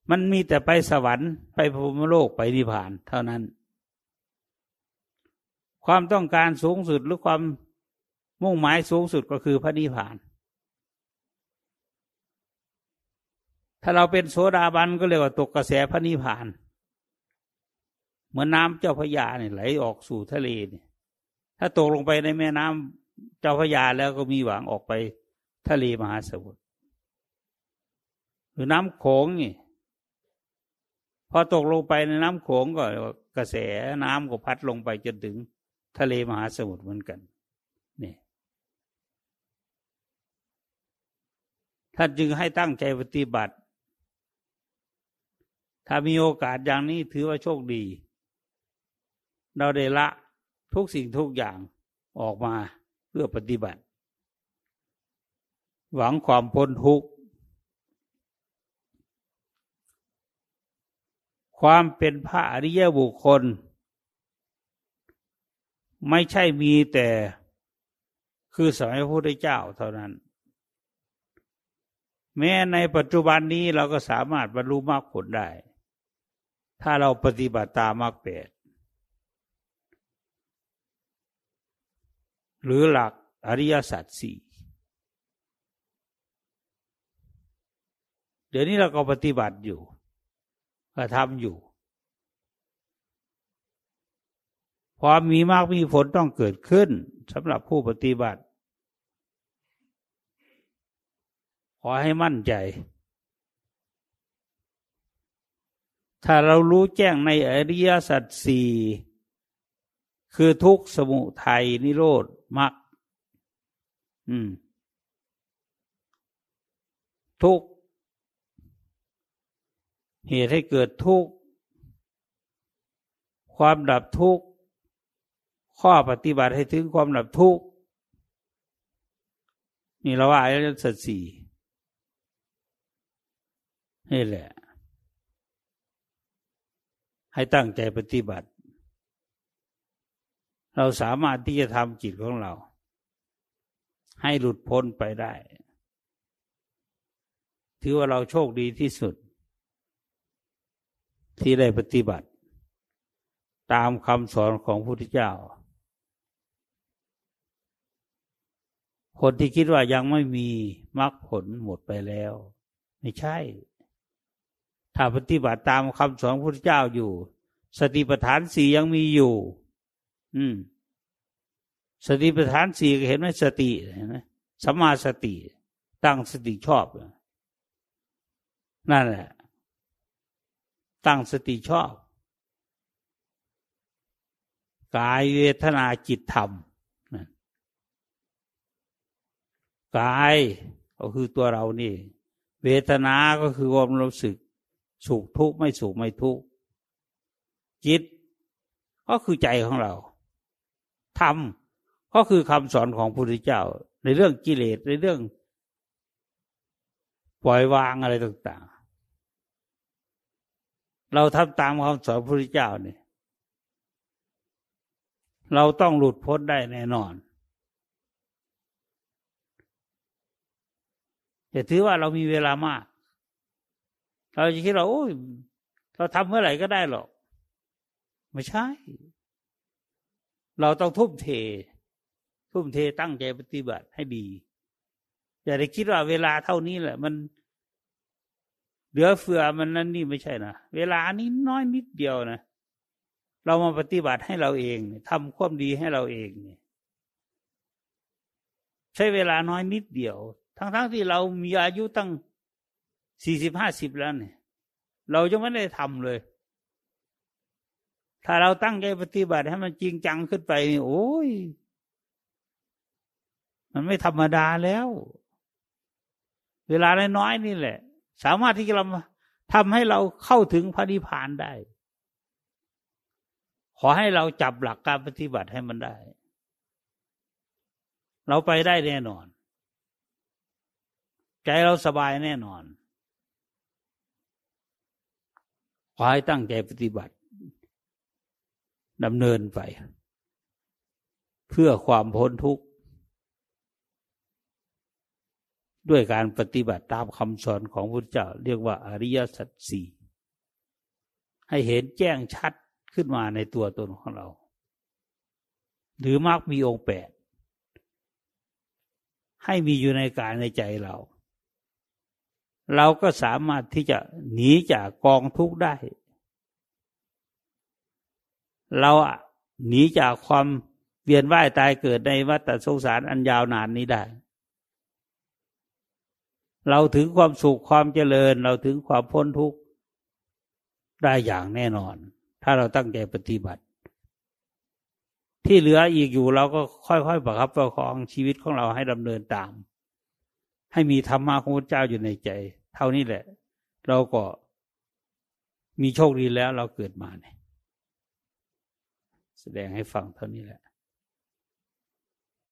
มันมีแต่ไปสวรรค์ไปภูมิโลกไปนิพพานเท่านั้น ความต้องการสูงสุดหรือความ มุ่งหมายสูงสุดก็คือพระนิพพาน ถ้าเราเป็นโสดาบันก็เรียกว่าตกกระแสพระนิพพาน เหมือนน้ำเจ้าพระยาเนี่ยไหลออกสู่ทะเลเนี่ย ถ้าตกลงไปในแม่น้ำเจ้าพระยาแล้วก็มีหวังออกไปทะเลมหาสมุทรหรือน้ำโขงนี่พอตกลงไปในน้ำโขงก็กระแสน้ำก็พัดลงไปจนถึงทะเลมหาสมุทรเหมือนกัน ท่านจึงให้ตั้งใจปฏิบัติ ถ้ามีโอกาสอย่างนี้ถือว่าโชคดี เราได้ละทุกสิ่งทุกอย่างออกมาเพื่อปฏิบัติ หวังความพ้นทุกข์ ความเป็นพระอริยบุคคล ไม่ใช่มีแต่คือสมัยพระพุทธเจ้าเท่านั้น แม้ในปัจจุบันนี้เราก็สามารถบรรลุมรรคผลได้ ถ้าเราปฏิบัติตามมรรคแปดหรือหลักอริยสัจสี่เดี๋ยวนี้เราก็ปฏิบัติอยู่ก็ทำอยู่ความมีมากมีผลต้องเกิดขึ้นสำหรับผู้ปฏิบัติ ขอให้มั่นใจ ถ้าเรารู้แจ้งในอริยสัจสี่คือทุกสมุทัยนิโรธมรรคอืมทุกเหตุให้เกิดทุกความดับทุกข้อปฏิบัติให้ถึงความดับทุกนี่เราว่าอริยสัจสี่ นี่แหละ ให้ตั้งใจปฏิบัติ เราสามารถที่จะทำจิตของเรา ให้หลุดพ้นไปได้ ถือว่าเราโชคดีที่สุด ที่ได้ปฏิบัติ ตามคำสอนของพระพุทธเจ้าคนที่คิดว่ายังไม่มีมรรคผลหมดไปแล้ว ไม่ใช่ ถ้าปฏิบัติตามคำสอนพระพุทธเจ้าอยู่ สติปัฏฐานสี่ยังมีอยู่ อืม สติปัฏฐานสี่เห็นไหมสติเห็นไหมสัมมาสติ ตั้งสติชอบ นั่นแหละ ตั้งสติชอบ กายเวทนาจิตธรรมกายก็คือตัวเรานี่ เวทนาก็คือความรู้สึก สุขทุกข์ไม่สุขไม่ทุกข์จิต ก็คือใจของเราธรรมก็คือคำสอนของพระพุทธเจ้า ในเรื่องกิเลสในเรื่อง ปล่อยวางอะไรต่างๆ เราทำตามคำสอนพระพุทธเจ้าเนี่ยเราต้องหลุดพ้นได้แน่นอนอย่าถือว่าเรามีเวลามาก เราจะคิดเราโอ้ยเราทำเมื่อไหร่ก็ได้หรอก ไม่ใช่ เราต้องทุ่มเท ทุ่มเทตั้งใจปฏิบัติให้ดี อย่าได้คิดว่าเวลาเท่านี้แหละ มันเหลือเฟือมันนั่นนี่ไม่ใช่นะ เวลานี้น้อยนิดเดียวนะเรามาปฏิบัติให้เราเองทำความดีให้เราเองเนี่ยใช้เวลาน้อยนิดเดียว ทั้งๆทที่เรามีอายุตั้ง สี่สิบห้าสิบแล้วเนี่ย เราจะไม่ได้ทำเลย ถ้าเราตั้งใจปฏิบัติให้มันจริงจังขึ้นไปนี่โอ้ย มันไม่ธรรมดาแล้ว เวลาน้อยนี่แหละ สามารถที่จะทำให้เราเข้าถึงพระนิพพานได้ ขอให้เราจับหลักการปฏิบัติให้มันได้ เราไปได้แน่นอน ใจเราสบายแน่นอน ขอให้ตั้งใจปฏิบัติดำเนินไป เพื่อความพ้นทุกข์ ด้วยการปฏิบัติตามคำสอนของพระเจ้า เรียกว่าอริยสัจสี่ให้เห็นแจ้งชัดขึ้นมาในตัวตนของเรา หรือมากมีองค์แปดให้มีอยู่ในกายในใจเรา เราก็สามารถที่จะหนีจากกองทุกข์ได้ เราหนีจากความเวียนว่ายตายเกิดในวัฏสงสารอันยาวนานนี้ได้ เราถึงความสุขความเจริญ เราถึงความพ้นทุกข์ได้อย่างแน่นอน ถ้าเราตั้งใจปฏิบัติ ที่เหลืออีกอยู่เราก็ค่อยๆประคับประคองชีวิตของเราให้ดำเนินตาม ให้มีธรรมะของพระเจ้าอยู่ในใจ เท่านี้แหละ เราก็มีโชคดีแล้วเราเกิดมาเนี่ย แสดงให้ฟังเท่านี้แหละ